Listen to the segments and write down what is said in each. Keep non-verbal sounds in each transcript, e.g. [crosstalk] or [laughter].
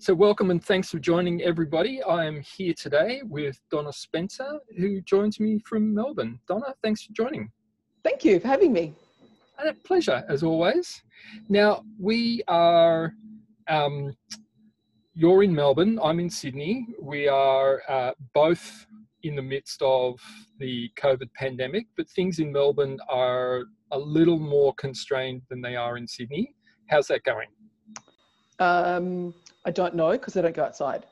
So, welcome and thanks for joining everybody. I am here today with Donna Spencer, who joins me from Melbourne. Donna, thanks for joining. Thank you for having me. And A pleasure, as always. Now, we are, um, you're in Melbourne, I'm in Sydney. We are uh, both in the midst of the COVID pandemic, but things in Melbourne are a little more constrained than they are in Sydney. How's that going? Um, I don't know because I don't go outside.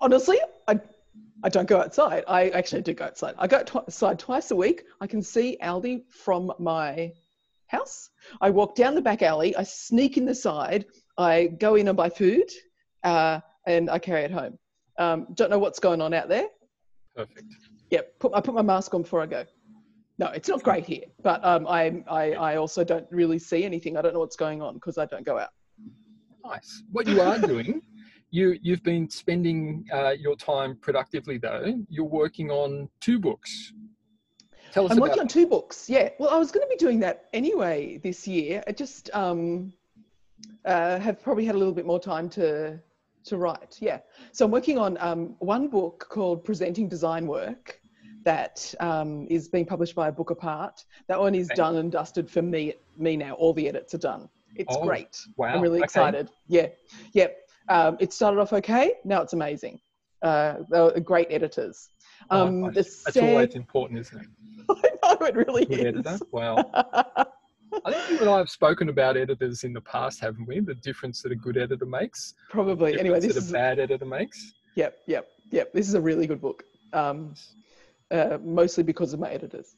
Honestly, I, I don't go outside. I actually do go outside. I go outside twice a week. I can see Aldi from my house. I walk down the back alley. I sneak in the side. I go in and buy food, uh, and I carry it home. Um, don't know what's going on out there. Perfect. Yep. Put I put my mask on before I go. No, it's not great here, but um, I, I, I also don't really see anything. I don't know what's going on because I don't go out. Nice. What you are doing, you you've been spending uh, your time productively though. You're working on two books. Tell us. I'm working on two books. Yeah. Well, I was going to be doing that anyway this year. I just um, uh, have probably had a little bit more time to to write. Yeah. So I'm working on um, one book called Presenting Design Work that um, is being published by a book apart. That one is done and dusted for me. Me now, all the edits are done. It's oh, great. Wow! I'm really excited. Yeah, yep. Yeah. Um, it started off okay. Now it's amazing. Uh, great editors. Oh, um, oh, that's sad... always important, isn't it? [laughs] I know it really Good is. Editor? Wow. [laughs] I think you and I have spoken about editors in the past, haven't we? The difference that a good editor makes. Probably. Anyway, this that is a bad editor makes. Yep, yep, yep. This is a really good book. Um, uh, mostly because of my editors.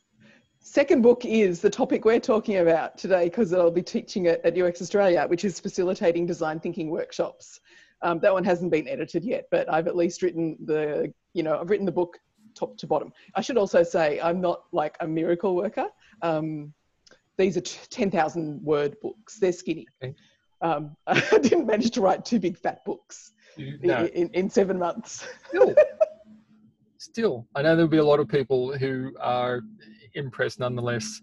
Second book is the topic we're talking about today because I'll be teaching it at UX Australia, which is facilitating design thinking workshops. Um, that one hasn't been edited yet, but I've at least written the, you know, I've written the book top to bottom. I should also say I'm not like a miracle worker. Um, these are 10,000 word books. They're skinny. Okay. Um, [laughs] I didn't manage to write two big fat books no. in, in, in, seven months [laughs] still, I know there'll be a lot of people who are impressed nonetheless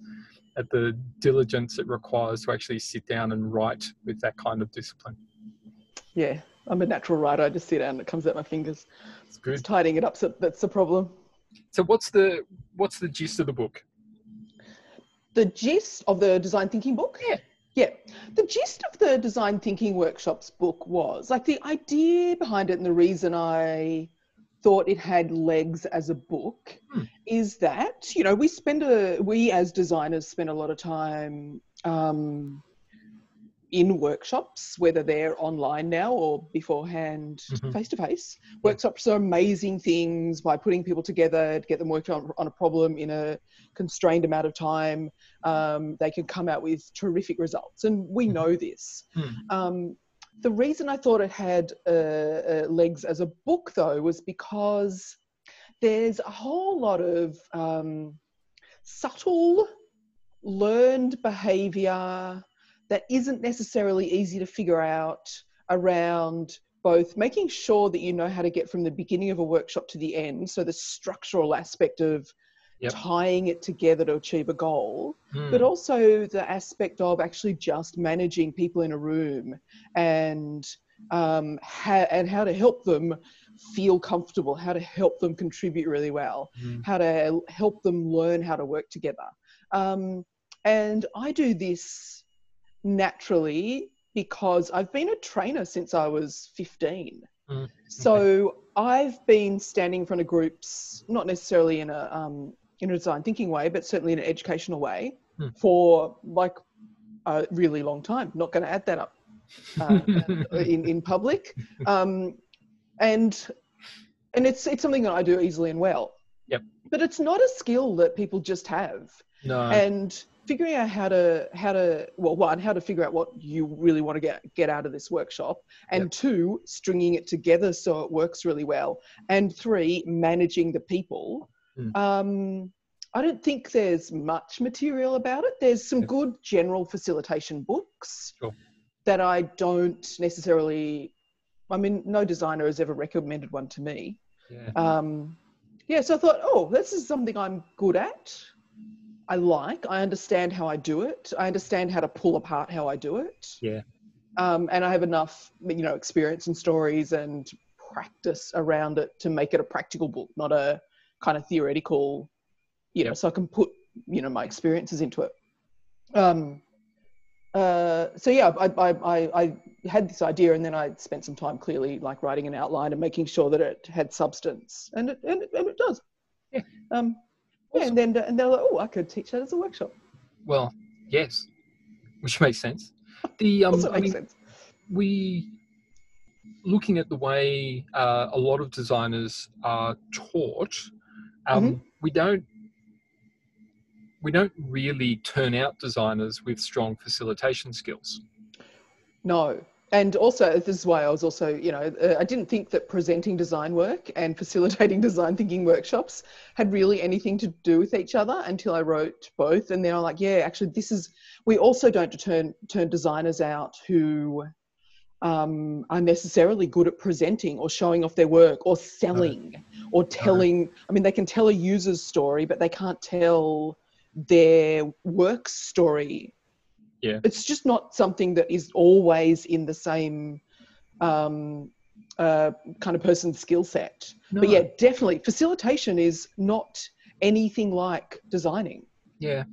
at the diligence it requires to actually sit down and write with that kind of discipline. Yeah, I'm a natural writer. I just sit down and it comes out my fingers. It's good. It's tidying it up, so that's the problem. So what's the what's the gist of the book? The gist of the design thinking book? Yeah. Yeah. The gist of the design thinking workshops book was like the idea behind it and the reason I thought it had legs as a book hmm. is that you know we spend a we as designers spend a lot of time um, in workshops whether they're online now or beforehand face to face workshops are amazing things by putting people together to get them working on, on a problem in a constrained amount of time um, they can come out with terrific results and we mm-hmm. know this hmm. um, the reason I thought it had uh, uh, legs as a book, though, was because there's a whole lot of um, subtle, learned behavior that isn't necessarily easy to figure out around both making sure that you know how to get from the beginning of a workshop to the end, so the structural aspect of yep. tying it together to achieve a goal, mm. but also the aspect of actually just managing people in a room and um, ha- and how to help them feel comfortable, how to help them contribute really well, mm. how to help them learn how to work together. Um, and I do this naturally because I've been a trainer since I was 15. Mm. So I've been standing in front of groups, not necessarily in a um, in a design thinking way, but certainly in an educational way hmm. for like a really long time. Not going to add that up uh, in in public, um, and and it's it's something that I do easily and well. Yep. But it's not a skill that people just have. No. And figuring out how to how to well one how to figure out what you really want to get get out of this workshop and yep. two stringing it together so it works really well and three managing the people Mm. Um, I don't think there's much material about it. There's some good general facilitation books sure. that I don't necessarily. I mean, no designer has ever recommended one to me. Yeah. Um, yeah, so I thought, oh, this is something I'm good at. I like. I understand how I do it. I understand how to pull apart how I do it. Yeah. um, and I have enough, you know, experience and stories and practice around it to make it a practical book, not a kind of theoretical, you know, so I can put, you know, my experiences into it. Um, uh, so yeah, I, I, I, I had this idea and then I spent some time clearly like writing an outline and making sure that it had substance and it, and it, and it does. Yeah. Um, yeah, and then and they're like, oh, I could teach that as a workshop. Well, yes, which makes sense. The um, Also I mean, sense. we looking at the way uh, a lot of designers are taught um, we don't we don't really turn out designers with strong facilitation skills No. And also, this is why I was also, you know, uh, I didn't think that presenting design work and facilitating [laughs] design thinking workshops had really anything to do with each other until I wrote both. And then I'm like, yeah, actually, this is, we also don't turn, turn designers out who um, are necessarily good at presenting or showing off their work or selling or telling. I mean, they can tell a user's story, but they can't tell their work story Yeah. it's just not something that is always in the same um, uh, kind of person's skill set. no. But yeah, definitely, facilitation is not anything like designing. Yeah,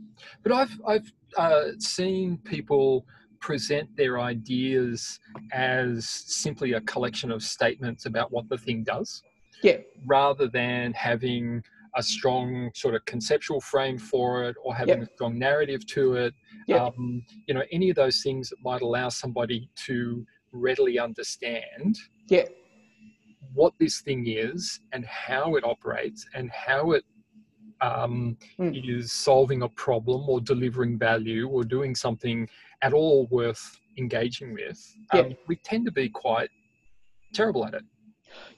but I've I've uh, seen people present their ideas as simply a collection of statements about what the thing does, Yeah, rather than having a strong sort of conceptual frame for it or having a strong narrative to it. Yeah. Um, you know, any of those things that might allow somebody to readily understand yeah, what this thing is and how it operates and how it um, Mm. is solving a problem or delivering value or doing something at all worth engaging with, um, we tend to be quite terrible at it.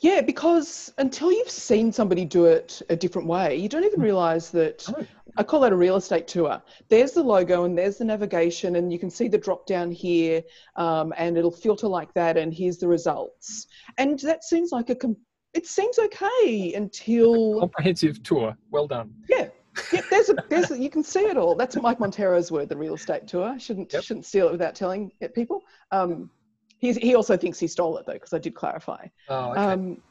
Yeah. Because until you've seen somebody do it a different way, you don't even realize that. No. I call that a real estate tour. There's the logo and there's the navigation, and you can see the drop down here, um, and it'll filter like that, and here's the results. And that seems like a. Com- it seems okay until Comprehensive tour. Well done. yeah. Yeah, there's a, there's a, you can see it all. That's Mike Monteiro's word, the real estate tour. Shouldn't Yep. shouldn't steal it without telling it people. Um, he's, he also thinks he stole it though, because I did clarify. Oh, okay. Um,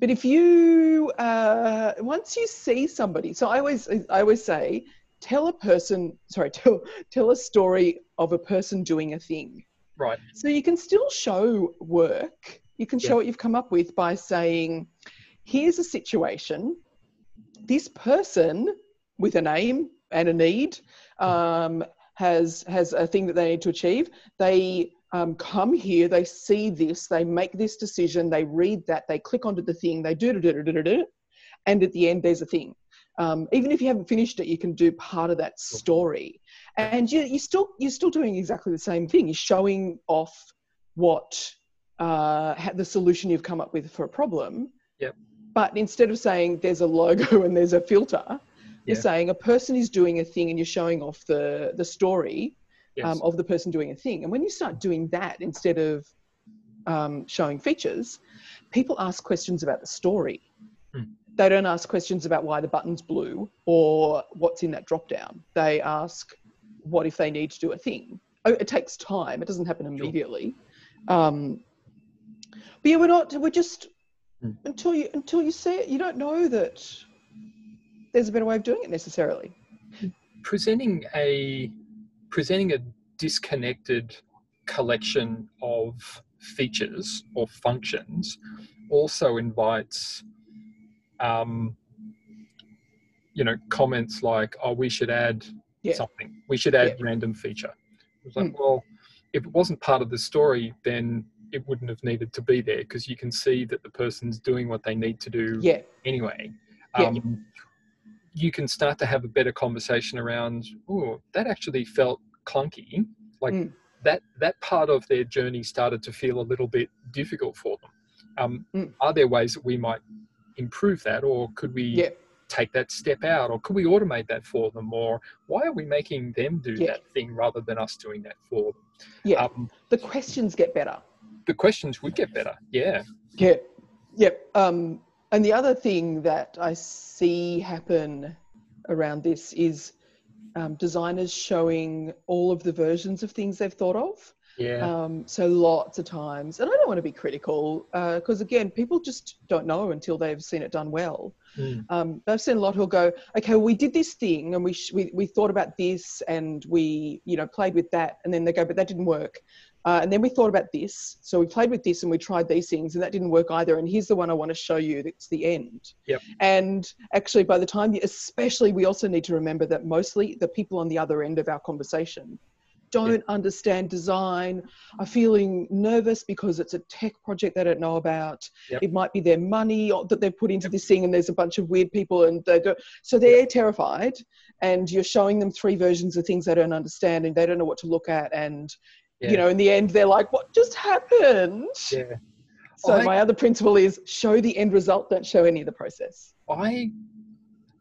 but if you uh, once you see somebody, so I always I always say, tell a person, sorry, [laughs] tell tell a story of a person doing a thing. right. So you can still show work. You can show Yeah. what you've come up with by saying, here's a situation. This person with a name and a need um, has has a thing that they need to achieve. They um, come here, they see this, they make this decision, they read that, they click onto the thing, they do do do do do do, and at the end there's a thing. Um, even if you haven't finished it, you can do part of that story, and you you still you're still doing exactly the same thing. You're showing off what uh, the solution you've come up with for a problem. Yep. But instead of saying there's a logo [laughs] and there's a filter, you're saying a person is doing a thing and you're showing off the the story Yes. um, of the person doing a thing. And when you start doing that instead of um, showing features, people ask questions about the story. Hmm. They don't ask questions about why the button's blue or what's in that drop down. They ask, what if they need to do a thing? Oh, it takes time. It doesn't happen immediately. Um, but yeah, we're not. We're just Hmm. until you until you see it, you don't know that there's a better way of doing it necessarily. presenting a presenting a disconnected collection of features or functions also invites um, you know comments like oh we should add Yeah. something we should add Yeah. random feature it's like Mm. well if it wasn't part of the story then it wouldn't have needed to be there because you can see that the person's doing what they need to do Yeah, anyway. Um, you can start to have a better conversation around, oh, that actually felt clunky. Like Mm. that that part of their journey started to feel a little bit difficult for them. Um, Mm. Are there ways that we might improve that, or could we yeah, take that step out, or could we automate that for them, or why are we making them do Yeah. that thing rather than us doing that for them? yeah. Um, the questions get better. the questions would get better. Yeah. Yeah, yep. Um, and the other thing that I see happen around this is um, designers showing all of the versions of things they've thought of. Yeah. Um, so lots of times, and I don't want to be critical because again, people just don't know until they've seen it done well. Mm. Um, I've seen a lot who'll go, okay, well, we did this thing and we, sh- we we thought about this and we you know played with that, and then they go, but that didn't work. Uh, and then we thought about this, so we played with this and we tried these things, and that didn't work either. And here's the one I want to show you. That's the end. Yep. And actually, by the time, you, especially, we also need to remember that mostly the people on the other end of our conversation don't understand design, are feeling nervous because it's a tech project they don't know about. Yep. It might be their money or- that they've put into this thing, and there's a bunch of weird people, and they don't. so they're terrified. And you're showing them three versions of things they don't understand, and they don't know what to look at. And Yeah. you know, in the end, they're like, "What just happened?" yeah. So I- my other principle is show the end result, don't show any of the process. I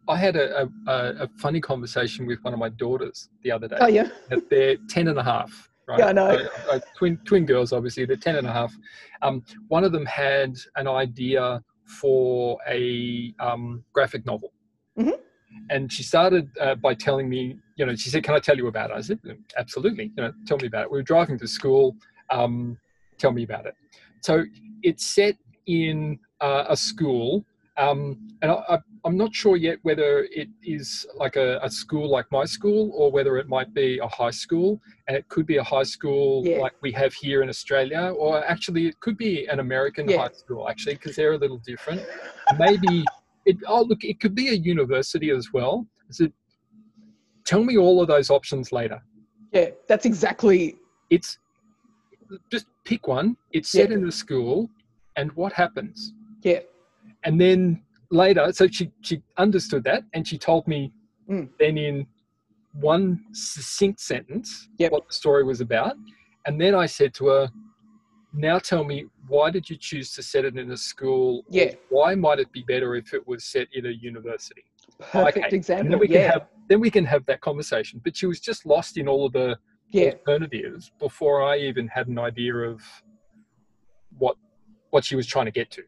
I had a, a, a funny conversation with one of my daughters the other day. Oh yeah, [laughs] they're 10 and a half right Yeah, I know. Uh, twin twin girls obviously they're 10 and a half um, one of them had an idea for a um, graphic novel Mm-hmm. and she started uh, by telling me you know she said can i tell you about it i said absolutely you know tell me about it we were driving to school um, tell me about it so it's set in uh, a school um, and I, I'm not sure yet whether it is like a, a school like my school or whether it might be a high school. And it could be a high school Yeah. like we have here in Australia, or actually it could be an American Yeah. high school, actually, because they're a little different. Maybe it, oh, look, it could be a university as well. I said, tell me all of those options later. yeah, that's exactly It's just pick one. It's set Yeah. in a school, and what happens? yeah, and then later so she she understood that and she told me Mm. then in one succinct sentence Yep. what the story was about and then i said to her now tell me why did you choose to set it in a school Yeah. why might it be better if it was set in a university perfect Okay, example. then we can have then we can have that conversation but she was just lost in all of the yeah, alternatives before i even had an idea of what what she was trying to get to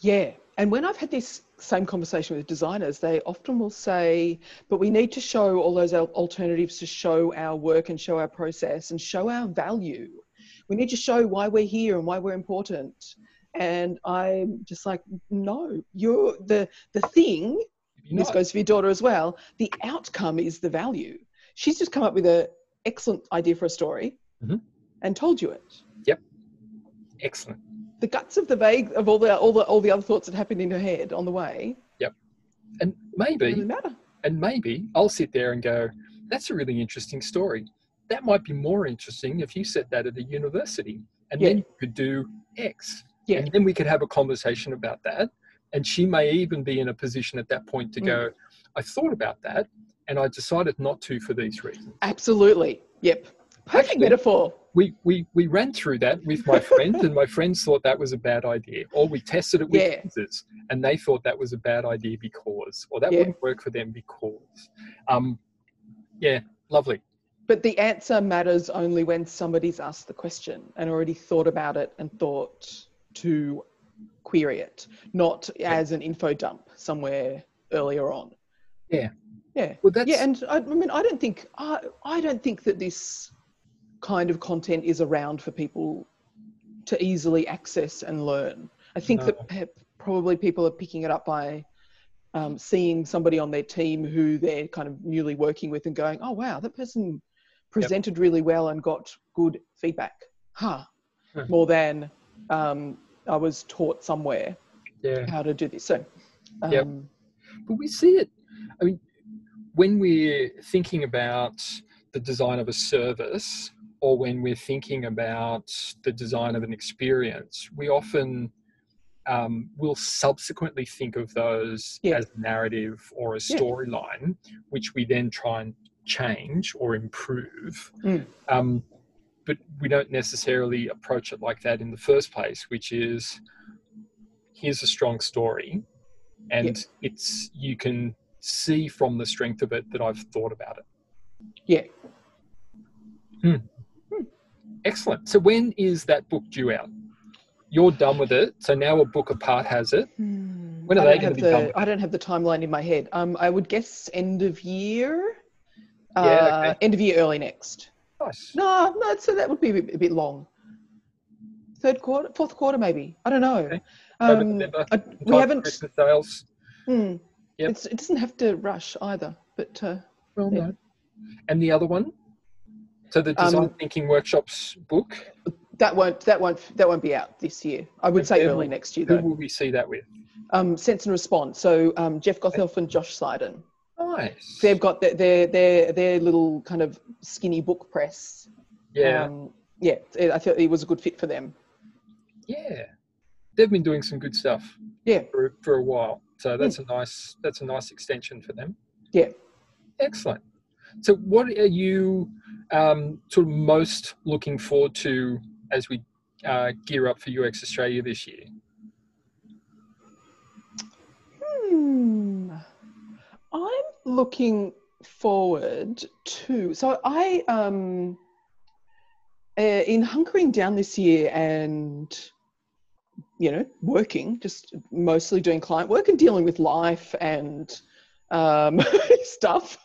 yeah. And when I've had this same conversation with designers, they often will say, "But we need to show all those alternatives to show our work and show our process and show our value. We need to show why we're here and why we're important." And I'm just like, "No, you're the the thing Maybe this not. goes for your daughter as well. The outcome is the value. She's just come up with an excellent idea for a story Mhm. and told you it. Yep. Excellent The guts of the vague of all the all the all the other thoughts that happened in her head on the way Yep. and doesn't maybe matter. and maybe i'll sit there and go that's a really interesting story that might be more interesting if you said that at a university and then Yeah. you could do x Yeah. and then we could have a conversation about that and she may even be in a position at that point to Mm. go i thought about that and i decided not to for these reasons Absolutely. Yep. Perfect Actually- metaphor. we, we we ran through that with my friend, and my friends thought that was a bad idea or we tested it with Yeah. users and they thought that was a bad idea because or that Yeah. wouldn't work for them because um yeah lovely But the answer matters only when somebody's asked the question and already thought about it and thought to query it, not as an info dump somewhere earlier on. Yeah. Yeah. well yeah, and I, I mean, I don't think I, I don't think that this kind of content is around for people to easily access and learn. I think that pe- probably people are picking it up by um, seeing somebody on their team who they're kind of newly working with and going, "Oh wow, that person presented really well and got good feedback." Huh. Hmm. More than um, I was taught somewhere yeah how to do this. So, um, Yep. but we see it i mean when we're thinking about the design of a service or when we're thinking about the design of an experience we often um, will subsequently think of those Yeah. as narrative or a Yeah. storyline which we then try and change or improve Mm. um, but we don't necessarily approach it like that in the first place which is here's a strong story and it's you can see from the strength of it that I've thought about it. yeah. Excellent. So when is that book due out? You're done with it. So now a book apart has it. When are I they gonna have be the, done I don't have the timeline in my head. Um, I would guess end of year. Yeah, Uh, okay. End of year, early next. Nice. No, no, so that would be a bit, a bit long. Third quarter, fourth quarter, maybe. I don't know. Okay. Um, I, we haven't. Christmas sales. Hmm, Yep. it's, it doesn't have to rush either, but uh, Well, Yeah. no. And the other one? So the design Um, thinking workshops book. that won't that won't that won't be out this year. I would say early next year Who will we see that with? Um, Sense and Respond. So um, Jeff Gothelf and Josh Seiden. Nice. They've got their their their, their little kind of skinny book press. yeah, Um, yeah, I thought it was a good fit for them. yeah. They've been doing some good stuff. Yeah. For, for a while. So that's a nice that's a nice extension for them. Yeah. Excellent. So what are you um, sort of most looking forward to as we uh, gear up for UX Australia this year? Hmm. I'm looking forward to. So I um uh, in hunkering down this year and you know working, just mostly doing client work and dealing with life and um, [laughs] stuff.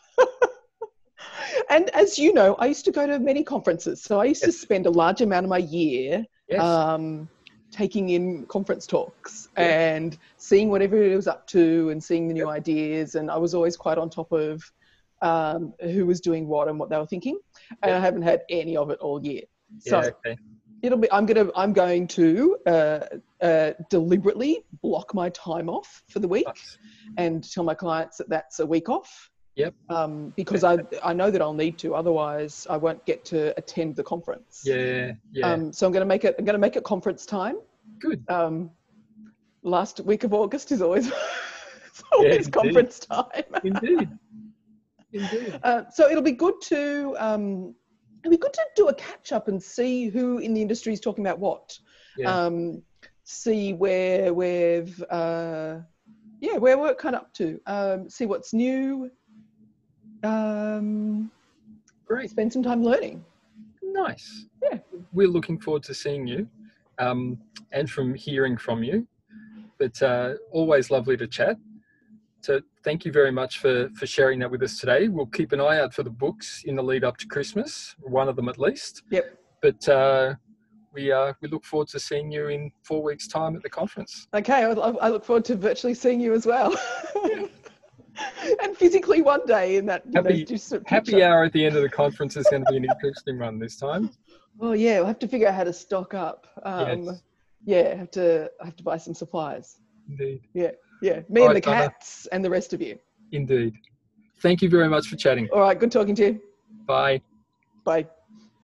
and as you know, I used to go to many conferences, so I used to spend a large amount of my year Yes. um, taking in conference talks Yeah. and seeing what everybody was up to and seeing the new ideas. And I was always quite on top of um, who was doing what and what they were thinking. And Yeah. I haven't had any of it all year. So yeah. Okay. it'll be. I'm gonna. I'm going to uh, uh, deliberately block my time off for the week Nice. and tell my clients that that's a week off. Yep. Um, because I I know that I'll need to. Otherwise, I won't get to attend the conference. Yeah. Yeah. Um, so I'm going to make it. I'm going to make it conference time. Good. Um, last week of August is always, [laughs] it's always indeed. conference time. [laughs] Indeed. Indeed. Uh, so it'll be good to um, it'll be good to do a catch up and see who in the industry is talking about what. Yeah. Um, see where we've uh, yeah where we're kind of up to. Um, see what's new. Um, Great. spend some time learning. Nice. Yeah. We're looking forward to seeing you um, and from hearing from you. But uh, always lovely to chat. So thank you very much for, for sharing that with us today. We'll keep an eye out for the books in the lead up to Christmas, one of them at least. Yep. But uh, we, uh, we look forward to seeing you in four weeks' time at the conference. Okay, I, I look forward to virtually seeing you as well. [laughs] [laughs] and physically one day in that you know, Happy- Happy hour at the end of the conference is going to be an interesting one this time. Oh yeah, we'll have to figure out how to stock up. Um, Yes. Yeah, have to I have to buy some supplies. Indeed. Yeah, yeah. me All and right, the Donna. cats and the rest of you. Indeed. Thank you very much for chatting. All right, good talking to you. Bye. Bye.